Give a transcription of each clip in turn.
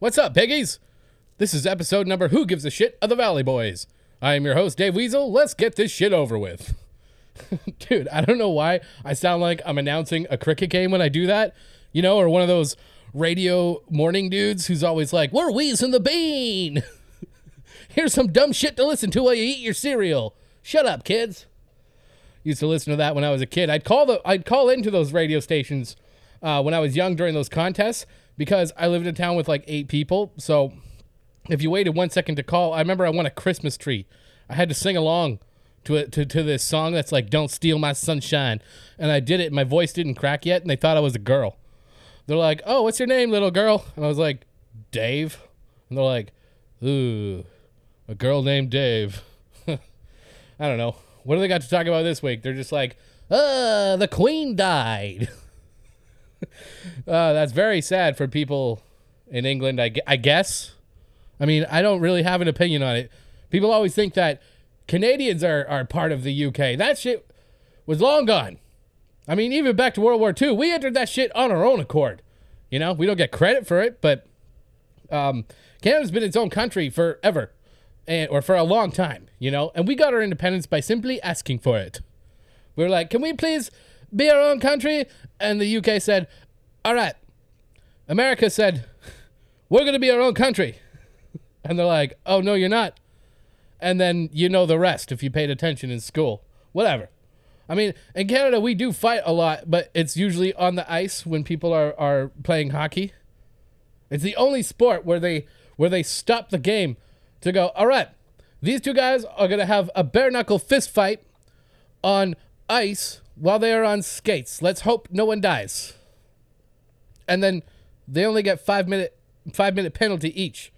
What's up, piggies? This is episode number Who Gives a Shit of the Valley Boys. I am your host, Dave Weasel. Let's get this shit over with. Dude, I don't know why I sound like I'm announcing a cricket game when I do that, you know, or one of those radio morning dudes who's always like, We're wheezing the bean. Here's some dumb shit to listen to while you eat your cereal. Shut up, kids. Used to listen to that when I was a kid. I'd call the I'd call into those radio stations uh, when I was young during those contests because I lived in town with like eight people. So if you waited one second to call, I remember I won a Christmas tree. I had to sing along to it to, to this song that's like "Don't Steal My Sunshine," and I did it. And my voice didn't crack yet, and they thought I was a girl. They're like, "Oh, what's your name, little girl?" And I was like, "Dave." And they're like, "Ooh, a girl named Dave." I don't know. What do they got to talk about this week? They're just like, "Uh, the Queen died." uh, that's very sad for people in England. I, I guess. I mean, I don't really have an opinion on it. People always think that Canadians are, are part of the UK. That shit was long gone. I mean, even back to World War II, we entered that shit on our own accord. You know, we don't get credit for it, but um, Canada's been its own country forever, and or for a long time. You know, and we got our independence by simply asking for it. We were like, "Can we please be our own country?" And the UK said, "All right." America said, "We're going to be our own country," and they're like, "Oh no, you're not." and then you know the rest if you paid attention in school. Whatever. I mean, in Canada, we do fight a lot, but it's usually on the ice when people are, are playing hockey. It's the only sport where they where they stop the game to go, all right, these two guys are gonna have a bare knuckle fist fight on ice while they are on skates. Let's hope no one dies. And then they only get five minute five minute penalty each.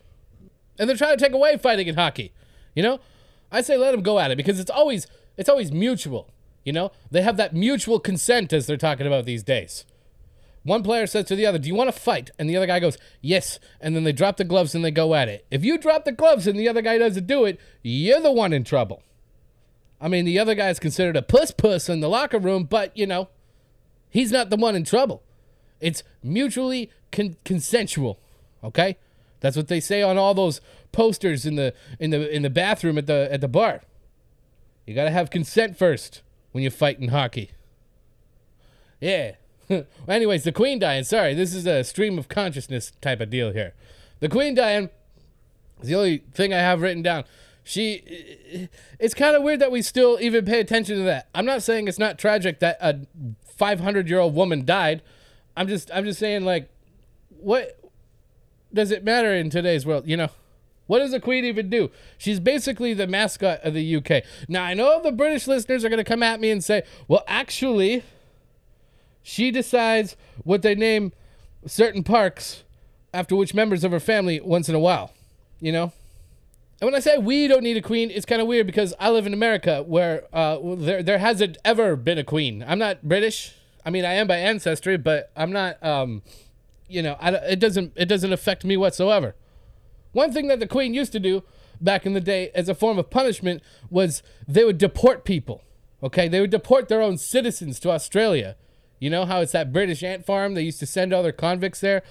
And they're trying to take away fighting in hockey. You know, I say let them go at it because it's always it's always mutual. You know, they have that mutual consent as they're talking about these days. One player says to the other, "Do you want to fight?" And the other guy goes, "Yes." And then they drop the gloves and they go at it. If you drop the gloves and the other guy doesn't do it, you're the one in trouble. I mean, the other guy is considered a puss puss in the locker room, but you know, he's not the one in trouble. It's mutually con- consensual. Okay, that's what they say on all those posters in the in the in the bathroom at the at the bar. You gotta have consent first when you fight in hockey. Yeah. Anyways, the Queen dying. Sorry, this is a stream of consciousness type of deal here. The Queen dying is the only thing I have written down. She, it's kind of weird that we still even pay attention to that. I'm not saying it's not tragic that a 500 year old woman died. I'm just, I'm just saying like, what does it matter in today's world? You know, what does the Queen even do? She's basically the mascot of the UK. Now, I know the British listeners are going to come at me and say, well, actually, she decides what they name certain parks after which members of her family once in a while, you know? And when I say we don't need a queen, it's kind of weird because I live in America where uh, there, there hasn't ever been a queen. I'm not British. I mean, I am by ancestry, but I'm not, um, you know, I, it doesn't it doesn't affect me whatsoever. One thing that the Queen used to do back in the day as a form of punishment was they would deport people. Okay, they would deport their own citizens to Australia. You know how it's that British ant farm? They used to send all their convicts there.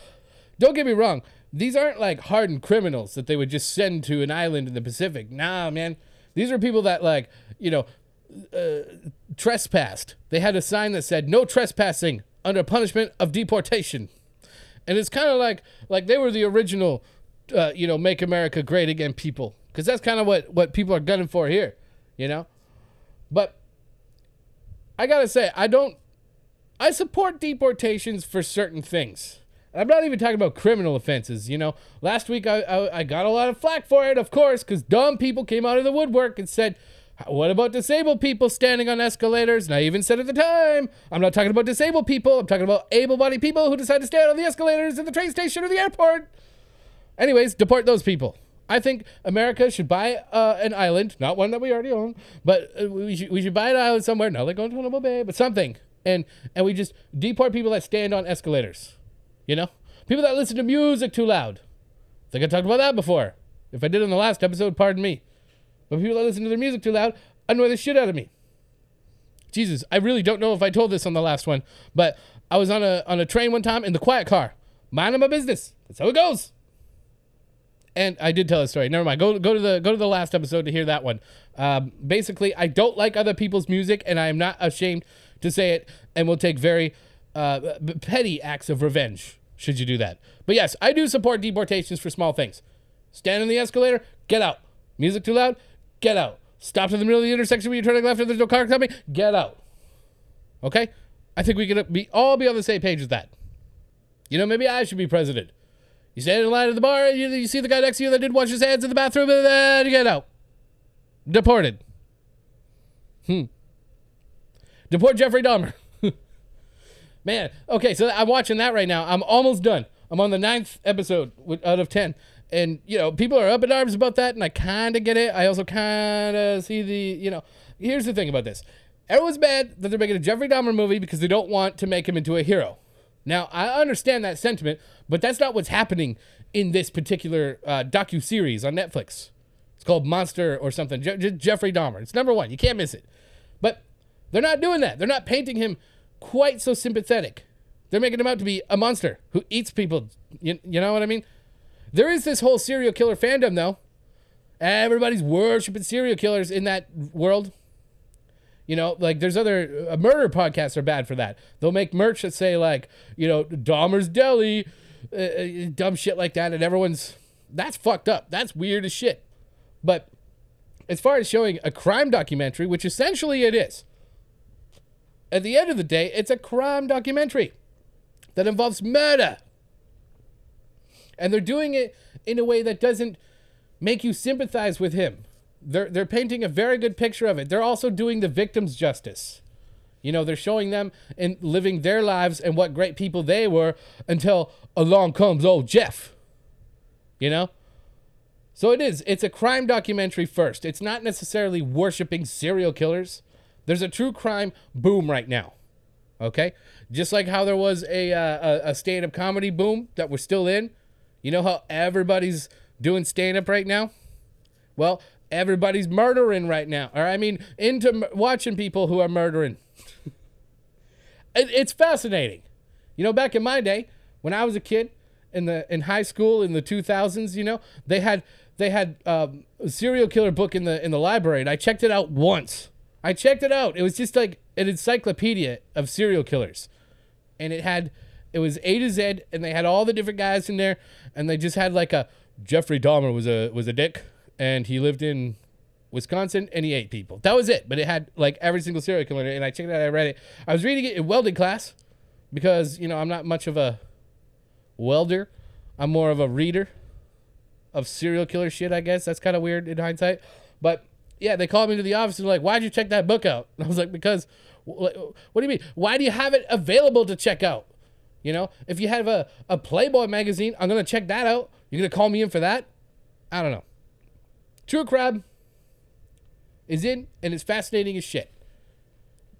Don't get me wrong, these aren't like hardened criminals that they would just send to an island in the Pacific. Nah, man. These are people that, like, you know, uh, trespassed. They had a sign that said, no trespassing under punishment of deportation. And it's kind of like like they were the original uh, you know, make America great again people. Because that's kind of what, what people are gunning for here, you know? But I got to say, I don't, I support deportations for certain things. I'm not even talking about criminal offenses, you know? Last week I, I, I got a lot of flack for it, of course, because dumb people came out of the woodwork and said, what about disabled people standing on escalators? And I even said at the time, I'm not talking about disabled people. I'm talking about able bodied people who decide to stand on the escalators at the train station or the airport. Anyways, deport those people. I think America should buy uh, an island, not one that we already own, but uh, we should, we should buy an island somewhere, not like Guantanamo Bay, but something. And, and we just deport people that stand on escalators. You know? People that listen to music too loud. I think I talked about that before. If I did in the last episode, pardon me. But people that listen to their music too loud annoy the shit out of me. Jesus, I really don't know if I told this on the last one, but I was on a on a train one time in the quiet car, minding my business. That's how it goes. and I did tell a story. Never mind. Go go to the go to the last episode to hear that one. Um, basically, I don't like other people's music, and I am not ashamed to say it, and will take very uh, petty acts of revenge should you do that. But yes, I do support deportations for small things. Stand in the escalator, get out. Music too loud, get out. Stop in the middle of the intersection when you're turning left and there's no car coming, get out. Okay? I think we can be all be on the same page with that. You know, maybe I should be president. You stand in line at the bar, you, you see the guy next to you that didn't wash his hands in the bathroom, and then you get out. Deported. Hmm. Deport Jeffrey Dahmer. Man, okay, so I'm watching that right now. I'm almost done. I'm on the ninth episode out of 10. And, you know, people are up in arms about that, and I kind of get it. I also kind of see the, you know, here's the thing about this. Everyone's mad that they're making a Jeffrey Dahmer movie because they don't want to make him into a hero. Now, I understand that sentiment, but that's not what's happening in this particular uh, docu series on Netflix. It's called Monster or something. Je- Jeffrey Dahmer. It's number one. You can't miss it. But they're not doing that. They're not painting him quite so sympathetic. They're making him out to be a monster who eats people. You, you know what I mean? There is this whole serial killer fandom, though. Everybody's worshiping serial killers in that world. You know, like there's other uh, murder podcasts are bad for that. They'll make merch that say like, you know, Dahmer's Deli, uh, uh, dumb shit like that, and everyone's that's fucked up. That's weird as shit. But as far as showing a crime documentary, which essentially it is, at the end of the day, it's a crime documentary that involves murder. And they're doing it in a way that doesn't make you sympathize with him. They're, they're painting a very good picture of it. They're also doing the victims justice. You know, they're showing them and living their lives and what great people they were until along comes old Jeff. You know? So it is. It's a crime documentary first. It's not necessarily worshiping serial killers. There's a true crime boom right now. Okay? Just like how there was a, uh, a, stand up comedy boom that we're still in. You know how everybody's doing stand up right now? Well, everybody's murdering right now. Or, I mean, into m- watching people who are murdering. it, it's fascinating. You know, back in my day, when I was a kid, in the in high school in the 2000s, you know, they had they had um, a serial killer book in the in the library, and I checked it out once. I checked it out. It was just like an encyclopedia of serial killers. And it had it was A to Z and they had all the different guys in there and they just had like a Jeffrey Dahmer was a was a dick and he lived in Wisconsin and he ate people. That was it. But it had like every single serial killer and I checked it out, I read it. I was reading it in welding class because, you know, I'm not much of a welder. I'm more of a reader of serial killer shit, I guess. That's kind of weird in hindsight. But yeah, they called me to the office and were like, why'd you check that book out? And I was like, because, what do you mean? Why do you have it available to check out? You know, if you have a, a Playboy magazine, I'm going to check that out. You're going to call me in for that? I don't know. True Crime is in and it's fascinating as shit.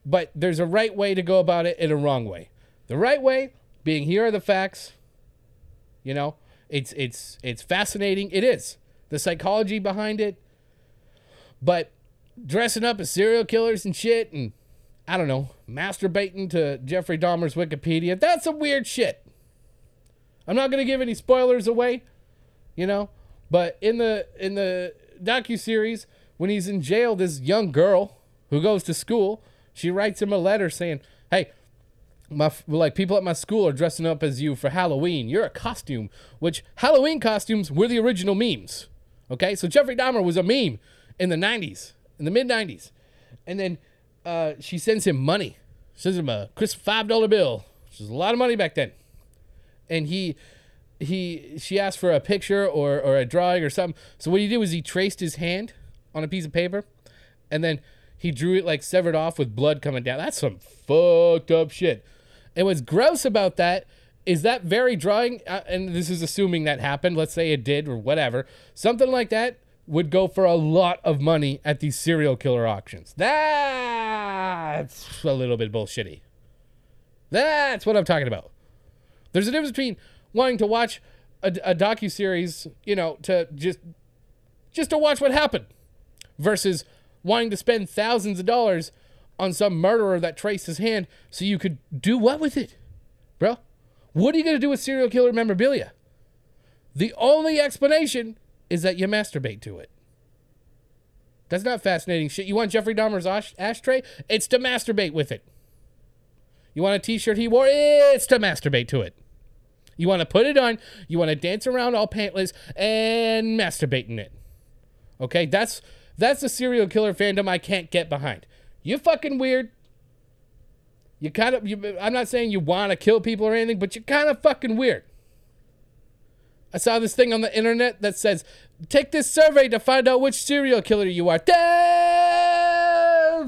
But there's a right way to go about it and a wrong way. The right way being here are the facts. You know, it's it's it's fascinating. It is. The psychology behind it but dressing up as serial killers and shit and I don't know, masturbating to Jeffrey Dahmer's Wikipedia, that's some weird shit. I'm not to give any spoilers away, you know, but in the in the docu series when he's in jail this young girl who goes to school, she writes him a letter saying, "Hey, my like people at my school are dressing up as you for Halloween. You're a costume, which Halloween costumes were the original memes. Okay? So Jeffrey Dahmer was a meme in the 90s, in the mid 90s. And then uh, she sends him money. Sends him a crisp $5 bill, which is a lot of money back then. And he he she asked for a picture or, or a drawing or something. So what he did was he traced his hand on a piece of paper and then he drew it like severed off with blood coming down. That's some fucked up shit. And what's gross about that is that very drawing, uh, and this is assuming that happened, let's say it did or whatever, something like that would go for a lot of money at these serial killer auctions. That's a little bit bullshitty. That's what I'm talking about. There's a difference between wanting to watch a, a docu series, you know, to just just to watch what happened, versus wanting to spend thousands of dollars on some murderer that traced his hand so you could do what with it, bro? What are you gonna do with serial killer memorabilia? The only explanation is that you masturbate to it. That's not fascinating shit. You want Jeffrey Dahmer's ash- ashtray? It's to masturbate with it. You want a t-shirt he wore? It's to masturbate to it. You want to put it on, you want to dance around all pantless and masturbating it. Okay? That's that's the serial killer fandom I can't get behind. You fucking weird. You kind of you, I'm not saying you want to kill people or anything, but you're kind of fucking weird. I saw this thing on the internet that says, "Take this survey to find out which serial killer you are." That's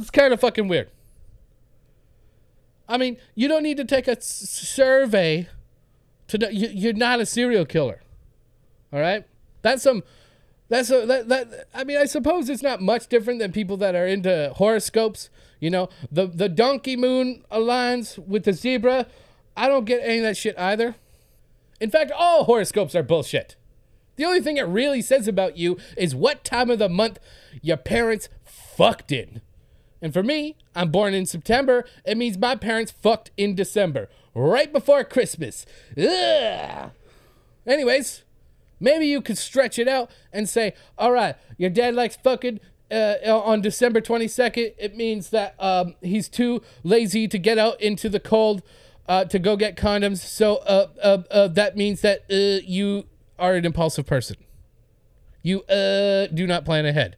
kind of fucking weird. I mean, you don't need to take a s- survey to know you, you're not a serial killer. All right, that's some. That's a, that that. I mean, I suppose it's not much different than people that are into horoscopes. You know, the the donkey moon aligns with the zebra. I don't get any of that shit either. In fact, all horoscopes are bullshit. The only thing it really says about you is what time of the month your parents fucked in. And for me, I'm born in September. It means my parents fucked in December, right before Christmas. Ugh. Anyways, maybe you could stretch it out and say, all right, your dad likes fucking uh, on December 22nd. It means that um, he's too lazy to get out into the cold uh, to go get condoms. So uh, uh, uh, that means that uh, you are an impulsive person. You uh, do not plan ahead.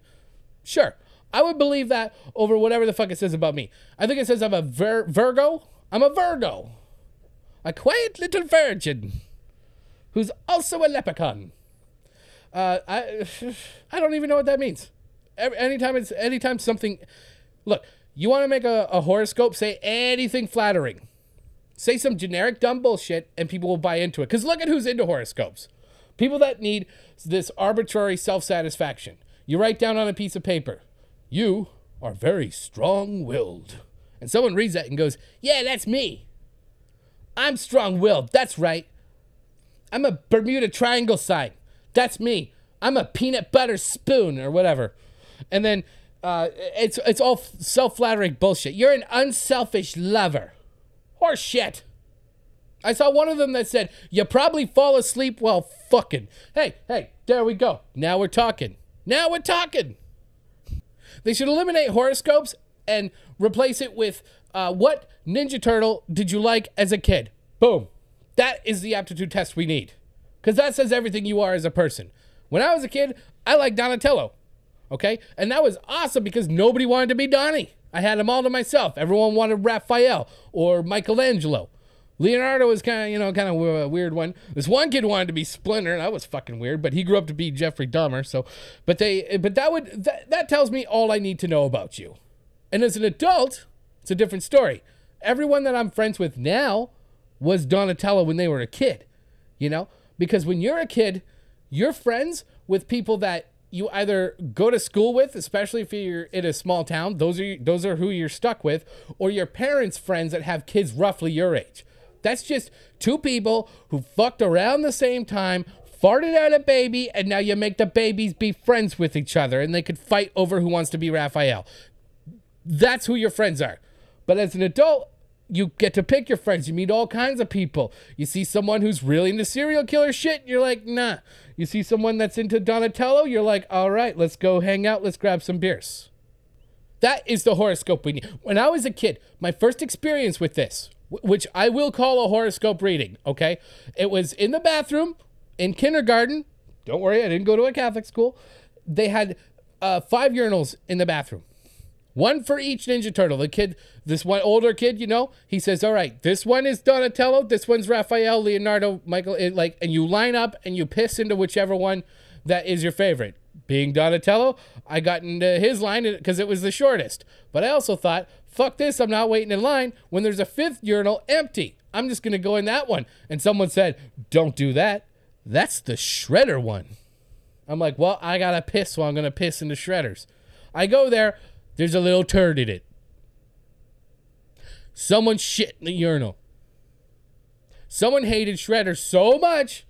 Sure. I would believe that over whatever the fuck it says about me. I think it says I'm a Vir- Virgo. I'm a Virgo. A quiet little virgin who's also a leprechaun. Uh, I, I don't even know what that means. Every, anytime it's anytime something, look, you want to make a, a horoscope, say anything flattering. Say some generic dumb bullshit and people will buy into it. Because look at who's into horoscopes. People that need this arbitrary self satisfaction. You write down on a piece of paper, you are very strong willed. And someone reads that and goes, Yeah, that's me. I'm strong willed. That's right. I'm a Bermuda Triangle sign. That's me. I'm a peanut butter spoon or whatever. And then uh, it's it's all self flattering bullshit. You're an unselfish lover. Horse shit. I saw one of them that said, You probably fall asleep while fucking. Hey, hey, there we go. Now we're talking. Now we're talking. They should eliminate horoscopes and replace it with uh, what Ninja Turtle did you like as a kid? Boom. That is the aptitude test we need. Because that says everything you are as a person. When I was a kid, I liked Donatello. Okay? And that was awesome because nobody wanted to be Donnie. I had them all to myself. Everyone wanted Raphael or Michelangelo. Leonardo was kind of, you know, kind of a weird one. This one kid wanted to be Splinter. And that was fucking weird, but he grew up to be Jeffrey Dahmer. So, but they, but that would, that, that tells me all I need to know about you. And as an adult, it's a different story. Everyone that I'm friends with now was Donatello when they were a kid, you know? Because when you're a kid, you're friends with people that you either go to school with, especially if you're in a small town, those are those are who you're stuck with, or your parents' friends that have kids roughly your age. That's just two people who fucked around the same time, farted out a baby, and now you make the babies be friends with each other and they could fight over who wants to be Raphael. That's who your friends are. But as an adult, you get to pick your friends. You meet all kinds of people. You see someone who's really into serial killer shit, you're like, nah. You see someone that's into Donatello, you're like, all right, let's go hang out, let's grab some beers. That is the horoscope we need. When I was a kid, my first experience with this, which I will call a horoscope reading, okay? It was in the bathroom in kindergarten. Don't worry, I didn't go to a Catholic school. They had uh, five urinals in the bathroom. One for each Ninja Turtle. The kid, this one older kid, you know, he says, "All right, this one is Donatello, this one's Raphael, Leonardo, Michael." It, like, and you line up and you piss into whichever one that is your favorite. Being Donatello, I got into his line because it was the shortest. But I also thought, "Fuck this! I'm not waiting in line when there's a fifth urinal empty. I'm just gonna go in that one." And someone said, "Don't do that. That's the shredder one." I'm like, well, I gotta piss, so I'm gonna piss into shredders. I go there, there's a little turd in it. Someone shit in the urinal. Someone hated Shredder so much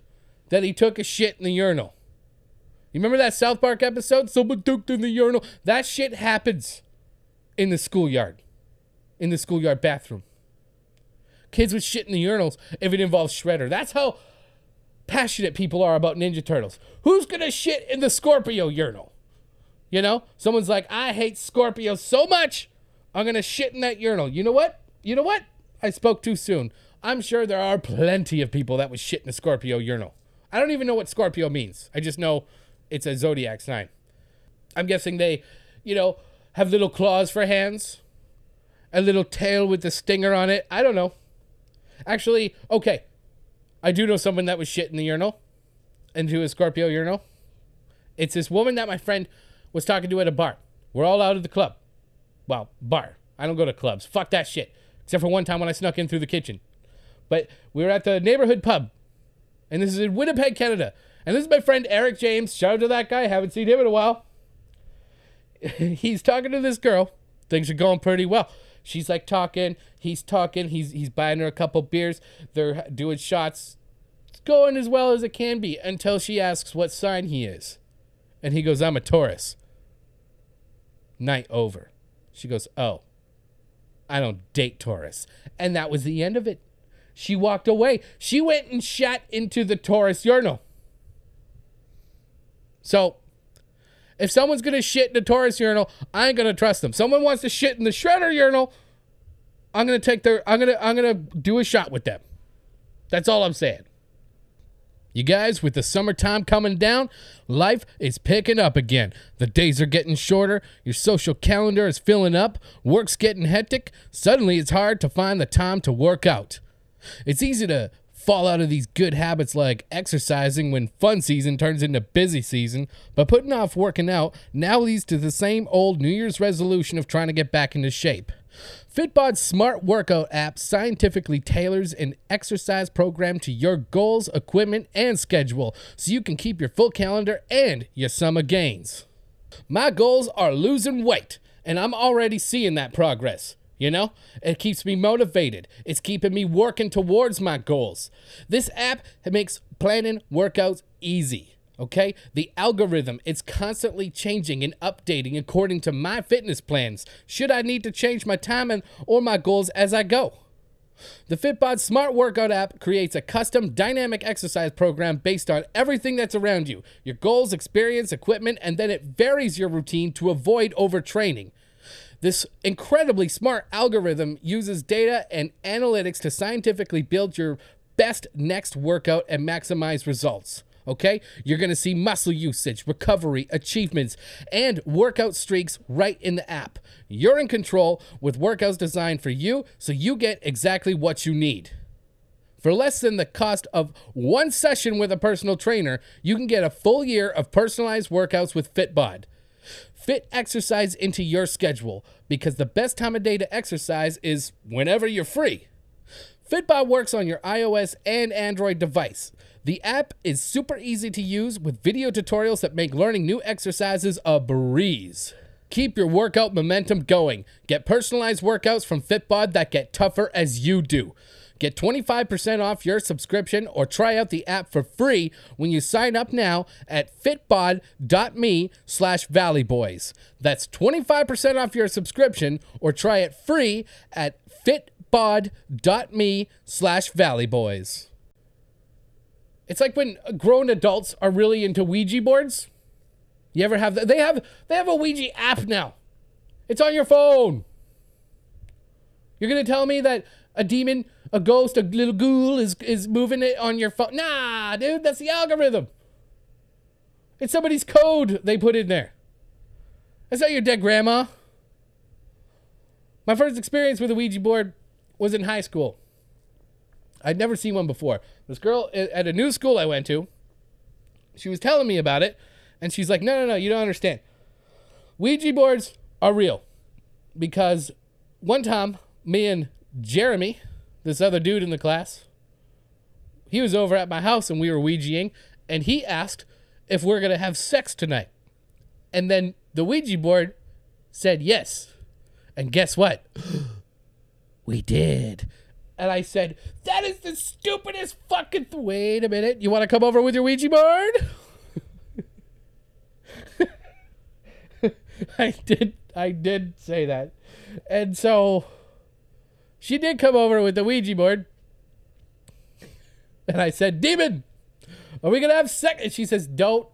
that he took a shit in the urinal. You remember that South Park episode? Someone took in the urinal. That shit happens in the schoolyard, in the schoolyard bathroom. Kids would shit in the urinals if it involves Shredder. That's how passionate people are about Ninja Turtles. Who's gonna shit in the Scorpio urinal? You know, someone's like, I hate Scorpio so much, I'm gonna shit in that urinal. You know what? You know what? I spoke too soon. I'm sure there are plenty of people that would shit in a Scorpio urinal. I don't even know what Scorpio means. I just know it's a zodiac sign. I'm guessing they, you know, have little claws for hands, a little tail with a stinger on it. I don't know. Actually, okay, I do know someone that was shit in the urinal, into a Scorpio urinal. It's this woman that my friend was talking to at a bar. We're all out of the club. Well, bar. I don't go to clubs. Fuck that shit. Except for one time when I snuck in through the kitchen. But we were at the neighborhood pub. And this is in Winnipeg, Canada. And this is my friend Eric James. Shout out to that guy. Haven't seen him in a while. he's talking to this girl. Things are going pretty well. She's like talking. He's talking. He's he's buying her a couple beers. They're doing shots. It's going as well as it can be until she asks what sign he is. And he goes, I'm a Taurus. Night over. She goes, Oh, I don't date Taurus. And that was the end of it. She walked away. She went and shat into the Taurus urinal. So, if someone's gonna shit in the Taurus urinal, I ain't gonna trust them. Someone wants to shit in the Shredder urinal, I'm gonna take their. I'm gonna. I'm gonna do a shot with them. That's all I'm saying. You guys, with the summertime coming down, life is picking up again. The days are getting shorter, your social calendar is filling up, work's getting hectic. Suddenly, it's hard to find the time to work out. It's easy to fall out of these good habits like exercising when fun season turns into busy season, but putting off working out now leads to the same old New Year's resolution of trying to get back into shape. Fitbod's smart workout app scientifically tailors an exercise program to your goals, equipment, and schedule so you can keep your full calendar and your summer gains. My goals are losing weight, and I'm already seeing that progress. You know, it keeps me motivated. It's keeping me working towards my goals. This app makes planning workouts easy. Okay? The algorithm, it's constantly changing and updating according to my fitness plans. Should I need to change my timing or my goals as I go? The Fitbod Smart Workout app creates a custom dynamic exercise program based on everything that's around you your goals, experience, equipment, and then it varies your routine to avoid overtraining. This incredibly smart algorithm uses data and analytics to scientifically build your best next workout and maximize results. Okay? You're going to see muscle usage, recovery, achievements, and workout streaks right in the app. You're in control with workouts designed for you, so you get exactly what you need. For less than the cost of one session with a personal trainer, you can get a full year of personalized workouts with Fitbod. Fit exercise into your schedule because the best time of day to exercise is whenever you're free. Fitbod works on your iOS and Android device. The app is super easy to use with video tutorials that make learning new exercises a breeze. Keep your workout momentum going. Get personalized workouts from Fitbod that get tougher as you do. Get 25% off your subscription or try out the app for free when you sign up now at fitbod.me slash valleyboys. That's 25% off your subscription or try it free at fitbod.me slash valleyboys. It's like when grown adults are really into Ouija boards. You ever have that? They have they have a Ouija app now. It's on your phone. You're gonna tell me that a demon, a ghost, a little ghoul is is moving it on your phone? Nah, dude, that's the algorithm. It's somebody's code they put in there. That's not your dead grandma. My first experience with a Ouija board was in high school. I'd never seen one before. This girl at a new school I went to, she was telling me about it, and she's like, no, no, no, you don't understand. Ouija boards are real because one time, me and Jeremy, this other dude in the class, he was over at my house and we were Ouijaing, and he asked if we're going to have sex tonight. And then the Ouija board said yes. And guess what? we did. And I said, That is the stupidest fucking. Th- Wait a minute. You want to come over with your Ouija board? I did. I did say that. And so she did come over with the Ouija board. And I said, Demon, Are we gonna have sex? And she says, Don't,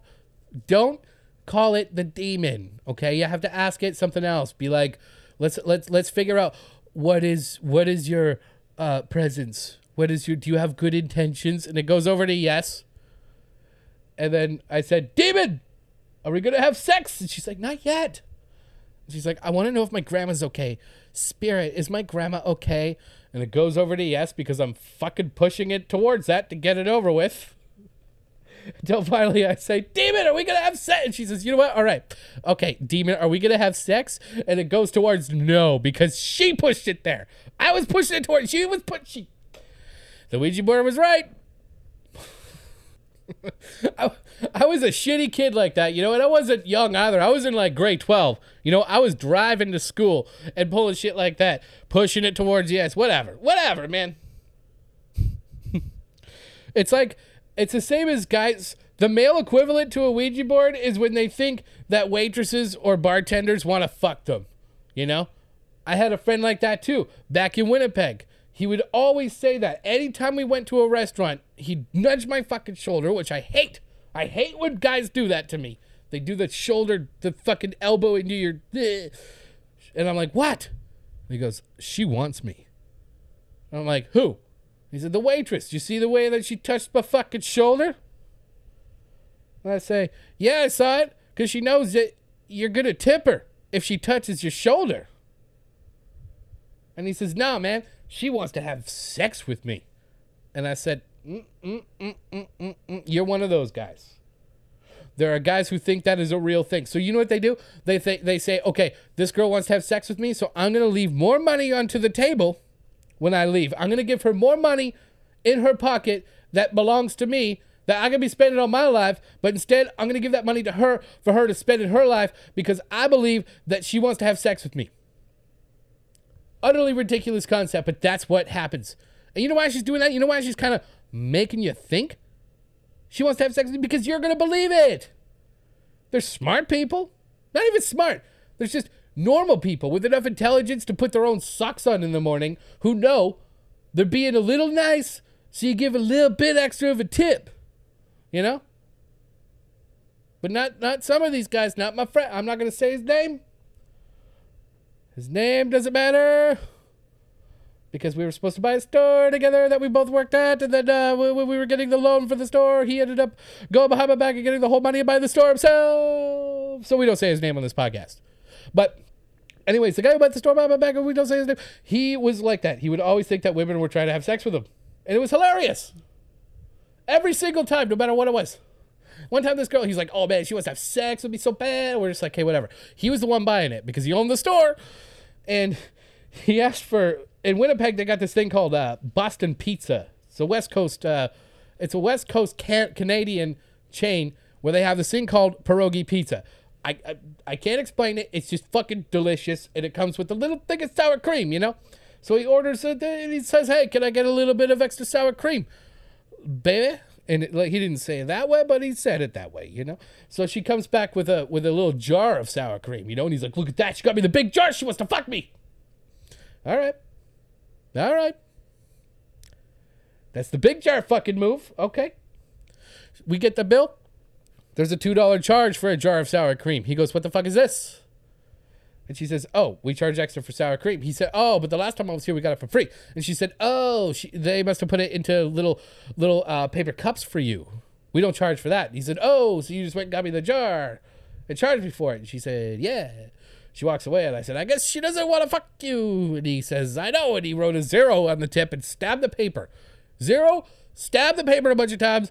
don't call it the demon. Okay, you have to ask it something else. Be like, let's let's let's figure out what is what is your uh, presence. What is your? Do you have good intentions? And it goes over to yes. And then I said, Demon, are we gonna have sex? And she's like, Not yet. She's like, I want to know if my grandma's okay. Spirit, is my grandma okay? And it goes over to yes because I'm fucking pushing it towards that to get it over with. Until finally I say, Demon, are we going to have sex? And she says, You know what? All right. Okay, Demon, are we going to have sex? And it goes towards no because she pushed it there. I was pushing it towards, she was put, she. The Ouija board was right. I, I was a shitty kid like that, you know, and I wasn't young either. I was in like grade 12. You know, I was driving to school and pulling shit like that, pushing it towards yes, whatever, whatever, man. it's like, it's the same as guys. The male equivalent to a Ouija board is when they think that waitresses or bartenders want to fuck them. You know? I had a friend like that too, back in Winnipeg. He would always say that. Anytime we went to a restaurant, he'd nudge my fucking shoulder, which I hate. I hate when guys do that to me. They do the shoulder, the fucking elbow into your. And I'm like, what? And he goes, she wants me. And I'm like, who? He said, the waitress. You see the way that she touched my fucking shoulder? And I say, yeah, I saw it, because she knows that you're going to tip her if she touches your shoulder. And he says, no, man, she wants to have sex with me. And I said, mm, mm, mm, mm, mm, mm. You're one of those guys. There are guys who think that is a real thing. So you know what they do? They th- they say, okay, this girl wants to have sex with me, so I'm gonna leave more money onto the table when I leave. I'm gonna give her more money in her pocket that belongs to me that I can be spending on my life, but instead I'm gonna give that money to her for her to spend in her life because I believe that she wants to have sex with me. Utterly ridiculous concept, but that's what happens. And you know why she's doing that? You know why she's kind of making you think? She wants to have sex with you because you're going to believe it. They're smart people. Not even smart. There's just normal people with enough intelligence to put their own socks on in the morning who know they're being a little nice, so you give a little bit extra of a tip. You know? But not not some of these guys, not my friend. I'm not going to say his name. His name doesn't matter because we were supposed to buy a store together that we both worked at, and then uh, we, we were getting the loan for the store, he ended up going behind my back and getting the whole money and buying the store himself. So we don't say his name on this podcast. But anyways, the guy who bought the store behind my back, we don't say his name, he was like that. He would always think that women were trying to have sex with him, and it was hilarious. Every single time, no matter what it was. One time, this girl, he's like, "Oh man, she wants to have sex with me so bad." We're just like, "Hey, whatever." He was the one buying it because he owned the store, and he asked for. In Winnipeg, they got this thing called uh, Boston Pizza. It's a West Coast. Uh, it's a West Coast can- Canadian chain where they have this thing called pierogi pizza. I, I I can't explain it. It's just fucking delicious, and it comes with a little thing of sour cream. You know. So he orders it, and he says, "Hey, can I get a little bit of extra sour cream, baby?" and it, like he didn't say it that way, but he said it that way, you know. So she comes back with a with a little jar of sour cream, you know, and he's like, "Look at that! She got me the big jar. She wants to fuck me." All right, all right. That's the big jar fucking move. Okay. We get the bill. There's a two dollar charge for a jar of sour cream. He goes, "What the fuck is this?" And she says, "Oh, we charge extra for sour cream." He said, "Oh, but the last time I was here, we got it for free." And she said, "Oh, she, they must have put it into little little uh, paper cups for you. We don't charge for that." He said, "Oh, so you just went and got me the jar and charged me for it?" And she said, "Yeah." She walks away, and I said, "I guess she doesn't want to fuck you." And he says, "I know." And he wrote a zero on the tip and stabbed the paper. Zero, stabbed the paper a bunch of times,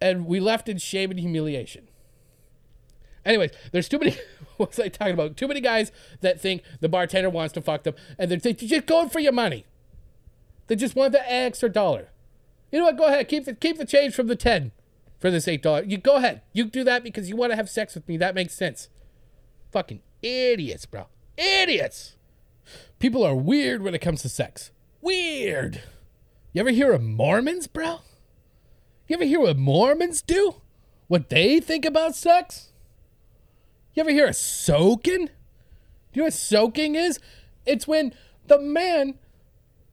and we left in shame and humiliation. Anyways, there's too many. What was I talking about? Too many guys that think the bartender wants to fuck them, and they're, just going for your money. They just want the extra dollar. You know what? Go ahead. Keep the keep the change from the ten for this eight dollar. You go ahead. You do that because you want to have sex with me. That makes sense. Fucking idiots, bro. Idiots. People are weird when it comes to sex. Weird. You ever hear of Mormons, bro? You ever hear what Mormons do? What they think about sex? You ever hear of soaking? Do you know what soaking is? It's when the man,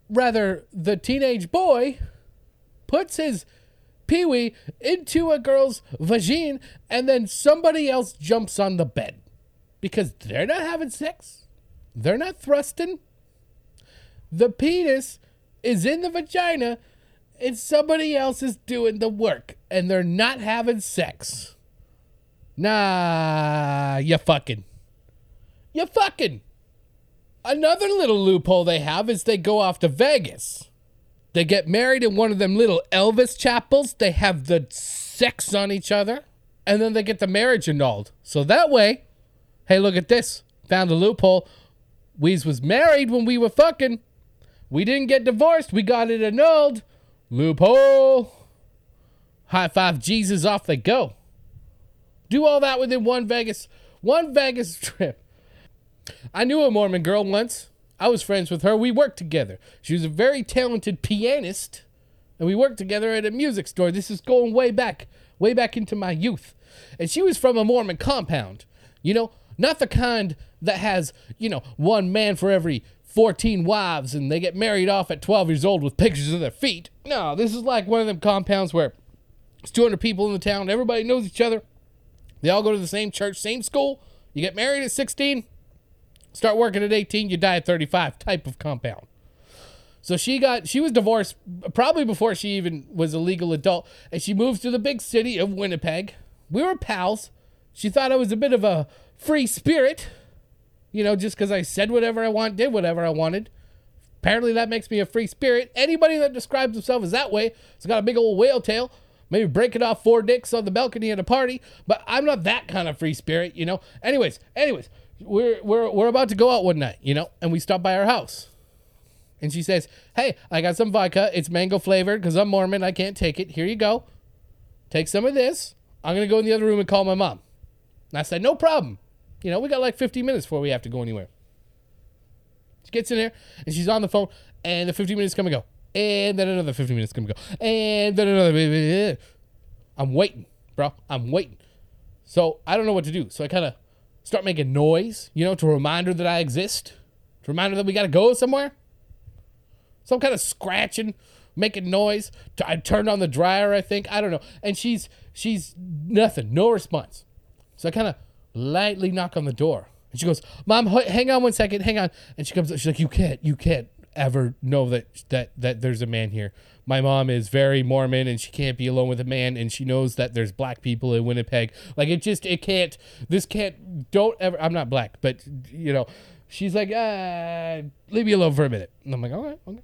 rather the teenage boy, puts his Pee Wee into a girl's vagine, and then somebody else jumps on the bed because they're not having sex, they're not thrusting. The penis is in the vagina, and somebody else is doing the work, and they're not having sex. Nah, you fucking. You fucking. Another little loophole they have is they go off to Vegas. They get married in one of them little Elvis chapels. They have the sex on each other, and then they get the marriage annulled. So that way, hey, look at this. Found a loophole. Weez was married when we were fucking. We didn't get divorced. We got it annulled. Loophole. High five Jesus, off they go. Do all that within one Vegas, one Vegas trip. I knew a Mormon girl once. I was friends with her. We worked together. She was a very talented pianist, and we worked together at a music store. This is going way back, way back into my youth. And she was from a Mormon compound. You know, not the kind that has, you know, one man for every 14 wives and they get married off at 12 years old with pictures of their feet. No, this is like one of them compounds where it's 200 people in the town. Everybody knows each other. They all go to the same church, same school. You get married at 16, start working at 18, you die at 35 type of compound. So she got she was divorced probably before she even was a legal adult and she moved to the big city of Winnipeg. We were pals. She thought I was a bit of a free spirit. You know, just cuz I said whatever I want, did whatever I wanted. Apparently that makes me a free spirit. Anybody that describes themselves as that way has got a big old whale tail maybe breaking off four dicks on the balcony at a party, but I'm not that kind of free spirit, you know. Anyways, anyways, we're we're we're about to go out one night, you know, and we stop by our house. And she says, "Hey, I got some vodka. It's mango flavored because I'm Mormon. I can't take it. Here you go. Take some of this. I'm gonna go in the other room and call my mom." And I said, "No problem. You know, we got like 15 minutes before we have to go anywhere." She gets in there and she's on the phone, and the 15 minutes come and go and then another 15 minutes gonna go, and then another. Eh. I'm waiting, bro. I'm waiting. So I don't know what to do. So I kind of start making noise, you know, to remind her that I exist, to remind her that we gotta go somewhere. So I'm kind of scratching, making noise. I turned on the dryer, I think. I don't know. And she's she's nothing, no response. So I kind of lightly knock on the door. And she goes, Mom, hang on one second, hang on. And she comes, she's like, You can't, you can't ever know that that that there's a man here. My mom is very Mormon and she can't be alone with a man and she knows that there's black people in Winnipeg. Like it just it can't this can't don't ever I'm not black, but you know, she's like, uh, leave me alone for a minute. And I'm like, okay, okay.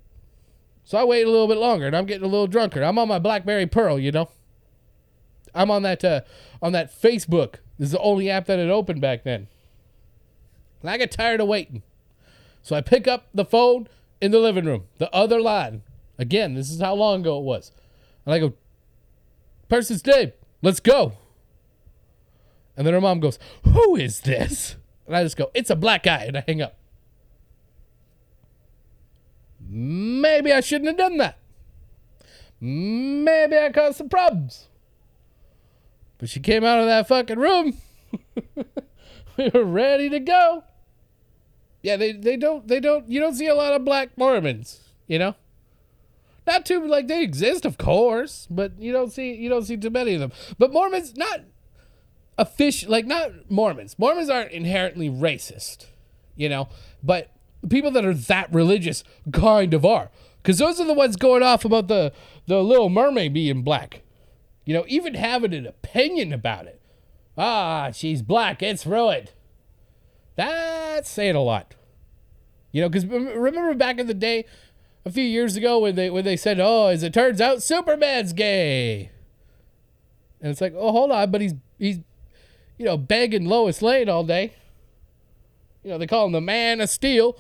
So I wait a little bit longer and I'm getting a little drunker. I'm on my Blackberry Pearl, you know. I'm on that uh, on that Facebook. This is the only app that had opened back then. And I get tired of waiting. So I pick up the phone in the living room, the other line. Again, this is how long ago it was. And I go, person's name, let's go. And then her mom goes, Who is this? And I just go, It's a black guy. And I hang up. Maybe I shouldn't have done that. Maybe I caused some problems. She came out of that fucking room. we were ready to go. Yeah, they, they don't they don't you don't see a lot of black Mormons, you know? Not too like they exist, of course, but you don't see you don't see too many of them. But Mormons not official like not Mormons. Mormons aren't inherently racist, you know, but people that are that religious kind of are. Cause those are the ones going off about the the little mermaid being black. You know, even having an opinion about it. Ah, she's black, it's ruined. That's saying a lot. You know, because remember back in the day, a few years ago, when they when they said, "Oh, as it turns out, Superman's gay," and it's like, "Oh, hold on," but he's he's, you know, begging Lois Lane all day. You know, they call him the Man of Steel,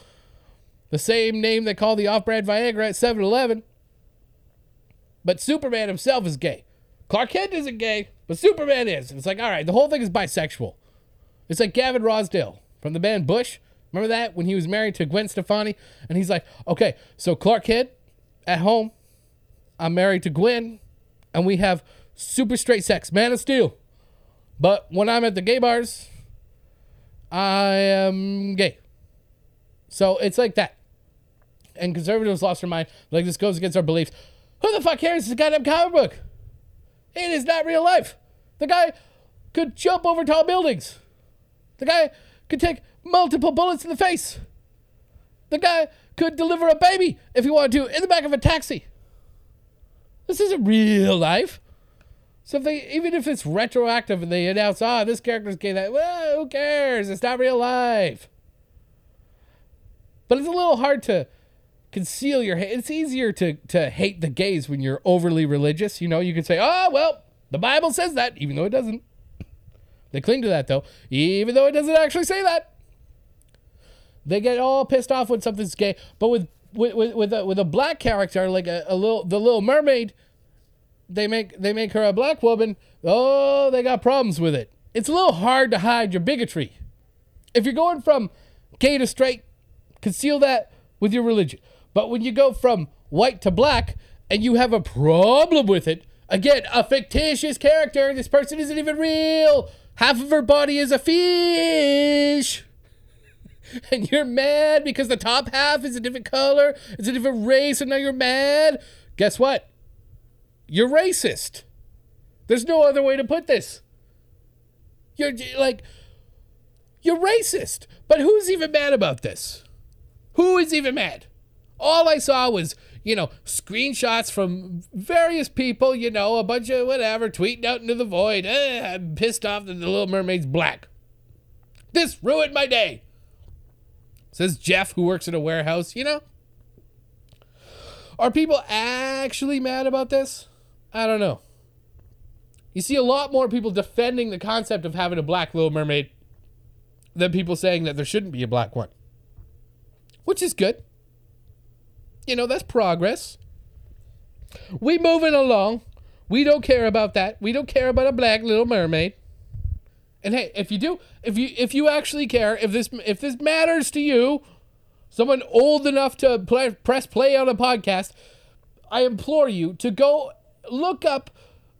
the same name they call the off-brand Viagra at 7-Eleven. But Superman himself is gay. Clark Kent isn't gay, but Superman is. And it's like, all right, the whole thing is bisexual. It's like Gavin Rossdale from the band Bush. Remember that when he was married to Gwen Stefani? And he's like, okay, so Clark Kent at home, I'm married to Gwen, and we have super straight sex, man of steel. But when I'm at the gay bars, I am gay. So it's like that. And conservatives lost their mind. Like, this goes against our beliefs. Who the fuck cares? It's a goddamn comic book. It is not real life. The guy could jump over tall buildings. The guy could take multiple bullets in the face. The guy could deliver a baby if he wanted to in the back of a taxi. This isn't real life. So if they, even if it's retroactive and they announce, ah, this character's gay, that well, who cares? It's not real life. But it's a little hard to conceal your hate. It's easier to to hate the gays when you're overly religious. You know, you can say, oh well, the Bible says that, even though it doesn't. They cling to that though, even though it doesn't actually say that. They get all pissed off when something's gay, but with with with, with, a, with a black character like a, a little the Little Mermaid they make they make her a black woman, oh, they got problems with it. It's a little hard to hide your bigotry. If you're going from gay to straight, conceal that with your religion. But when you go from white to black and you have a problem with it, again, a fictitious character, this person isn't even real. Half of her body is a fish. And you're mad because the top half is a different color, it's a different race, and now you're mad. Guess what? you're racist. There's no other way to put this. You're like, you're racist. But who's even mad about this? Who is even mad? All I saw was, you know, screenshots from various people, you know, a bunch of whatever, tweeting out into the void. Eh, I'm pissed off that the Little Mermaid's black. This ruined my day. Says Jeff, who works in a warehouse, you know? Are people actually mad about this? I don't know. You see a lot more people defending the concept of having a black Little Mermaid than people saying that there shouldn't be a black one, which is good. You know, that's progress. We moving along. We don't care about that. We don't care about a black Little Mermaid. And hey, if you do, if you if you actually care, if this if this matters to you, someone old enough to press play on a podcast, I implore you to go look up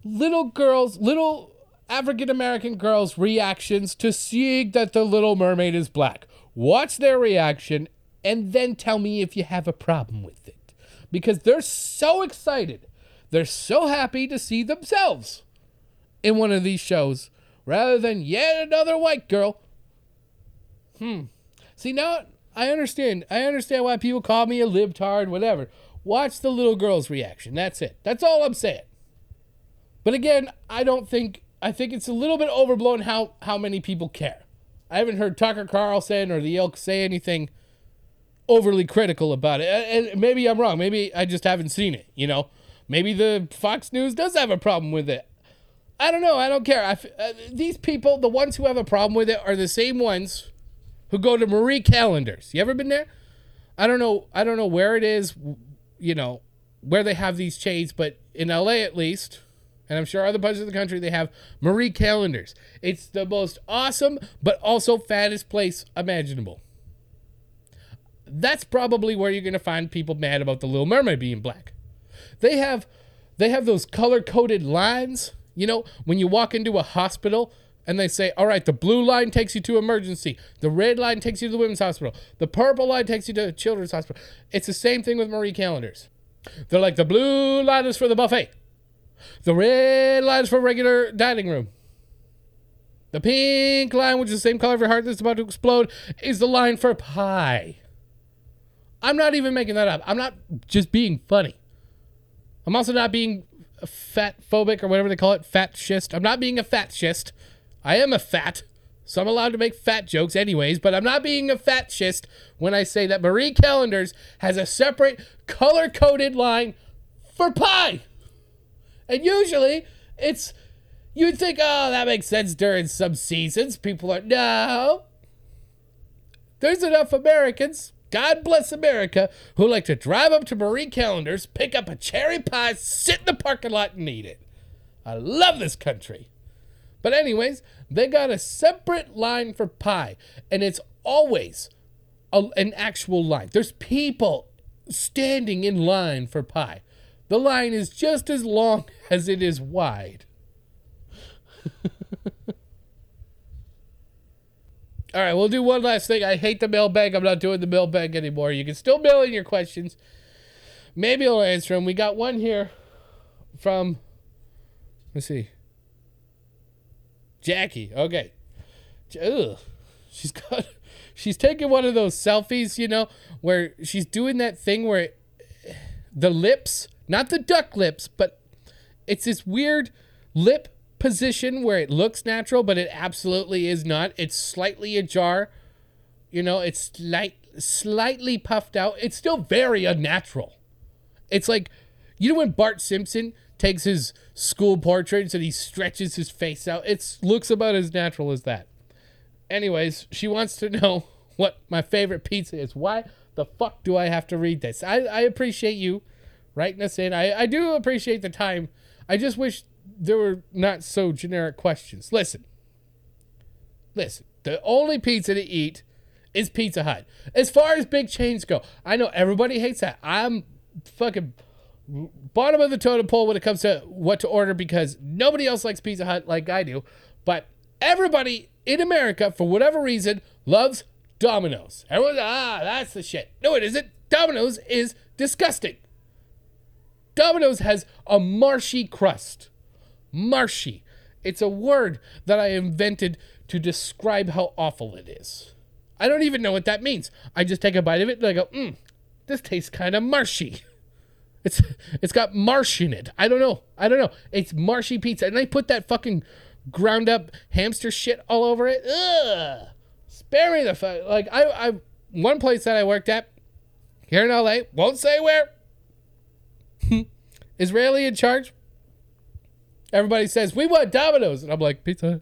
little girls, little African American girls' reactions to seeing that the Little Mermaid is black. Watch their reaction and then tell me if you have a problem with it. Because they're so excited. They're so happy to see themselves in one of these shows rather than yet another white girl. Hmm. See, now I understand. I understand why people call me a libtard, whatever. Watch the little girl's reaction. That's it. That's all I'm saying. But again, I don't think I think it's a little bit overblown how how many people care. I haven't heard Tucker Carlson or the ilk say anything overly critical about it. And maybe I'm wrong. Maybe I just haven't seen it, you know. Maybe the Fox News does have a problem with it. I don't know. I don't care. I, uh, these people, the ones who have a problem with it, are the same ones who go to Marie Callender's. You ever been there? I don't know. I don't know where it is you know, where they have these chains, but in LA at least, and I'm sure other parts of the country, they have Marie Callender's. It's the most awesome, but also fattest place imaginable. That's probably where you're gonna find people mad about the Little Mermaid being black. They have, they have those color coded lines. You know, when you walk into a hospital and they say, all right, the blue line takes you to emergency, the red line takes you to the women's hospital, the purple line takes you to children's hospital. It's the same thing with Marie Callender's. They're like, the blue line is for the buffet, the red line is for regular dining room. The pink line, which is the same color of your heart that's about to explode, is the line for pie. I'm not even making that up. I'm not just being funny. I'm also not being fat phobic or whatever they call it, fat shist. I'm not being a fat shist. I am a fat, so I'm allowed to make fat jokes anyways, but I'm not being a fat shist when I say that Marie Callender's has a separate color coded line for pie. And usually it's, you'd think, oh, that makes sense during some seasons. People are, no. There's enough Americans, God bless America, who like to drive up to Marie Callender's, pick up a cherry pie, sit in the parking lot, and eat it. I love this country. But, anyways, they got a separate line for pie, and it's always a, an actual line. There's people standing in line for pie. The line is just as long as it is wide. All right, we'll do one last thing. I hate the mailbag. I'm not doing the mailbag anymore. You can still mail in your questions. Maybe I'll answer them. We got one here from Let's see. Jackie. Okay. Ugh. She's got. She's taking one of those selfies, you know, where she's doing that thing where it, the lips, not the duck lips, but it's this weird lip position where it looks natural, but it absolutely is not. It's slightly ajar. You know, it's slight, slightly puffed out. It's still very unnatural. It's like, you know, when Bart Simpson takes his school portraits and he stretches his face out, it looks about as natural as that. Anyways, she wants to know what my favorite pizza is. Why the fuck do I have to read this? I, I appreciate you writing us in. I, I do appreciate the time. I just wish there were not so generic questions. Listen. Listen. The only pizza to eat is Pizza Hut. As far as big chains go, I know everybody hates that. I'm fucking bottom of the totem pole when it comes to what to order because nobody else likes Pizza Hut like I do. But everybody in America, for whatever reason, loves Domino's. Everyone's ah, that's the shit. No, it isn't. Domino's is disgusting. Domino's has a marshy crust. Marshy. It's a word that I invented to describe how awful it is. I don't even know what that means. I just take a bite of it and I go, mmm, this tastes kind of marshy. It's it's got marsh in it. I don't know. I don't know. It's marshy pizza, and they put that fucking ground up hamster shit all over it. Ugh. Spare me the fuck. Like I, I, one place that I worked at here in LA, won't say where. Israeli in charge. Everybody says we want Domino's, and I'm like pizza.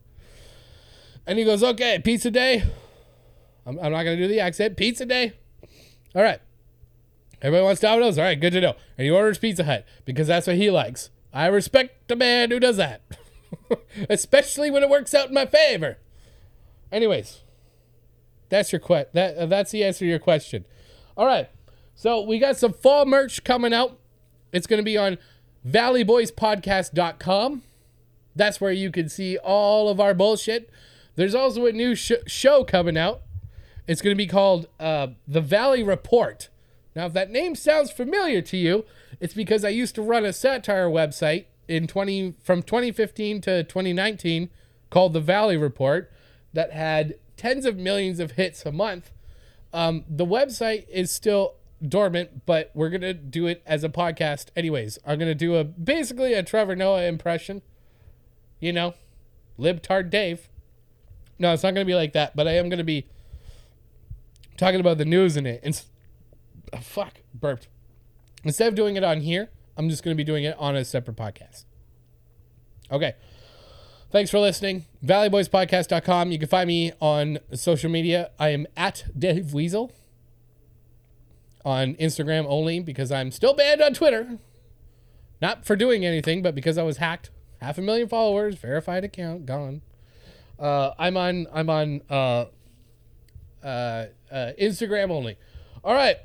And he goes, okay, pizza day. I'm, I'm not gonna do the accent. Pizza day. All right. Everybody wants Domino's? All right, good to know. And he orders Pizza Hut because that's what he likes. I respect a man who does that, especially when it works out in my favor. Anyways, that's your que- that uh, that's the answer to your question. All right, so we got some fall merch coming out. It's going to be on valleyboyspodcast.com. That's where you can see all of our bullshit. There's also a new sh- show coming out. It's going to be called uh, The Valley Report. Now, if that name sounds familiar to you, it's because I used to run a satire website in 20 from 2015 to 2019 called The Valley Report that had tens of millions of hits a month. Um, the website is still dormant, but we're gonna do it as a podcast anyways. I'm gonna do a basically a Trevor Noah impression. You know, libtard Dave. No, it's not gonna be like that, but I am gonna be talking about the news in it. And oh, fuck, burped. Instead of doing it on here, I'm just gonna be doing it on a separate podcast. Okay. Thanks for listening. ValleyBoysPodcast.com. You can find me on social media. I am at Dave Weasel on Instagram only because I'm still banned on Twitter. Not for doing anything, but because I was hacked. Half a million followers, verified account, gone. Uh, I'm on I'm on uh, uh, uh, Instagram only. All right.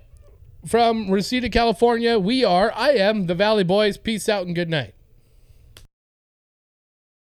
From Reseda, California, we are I am the Valley Boys. Peace out and good night.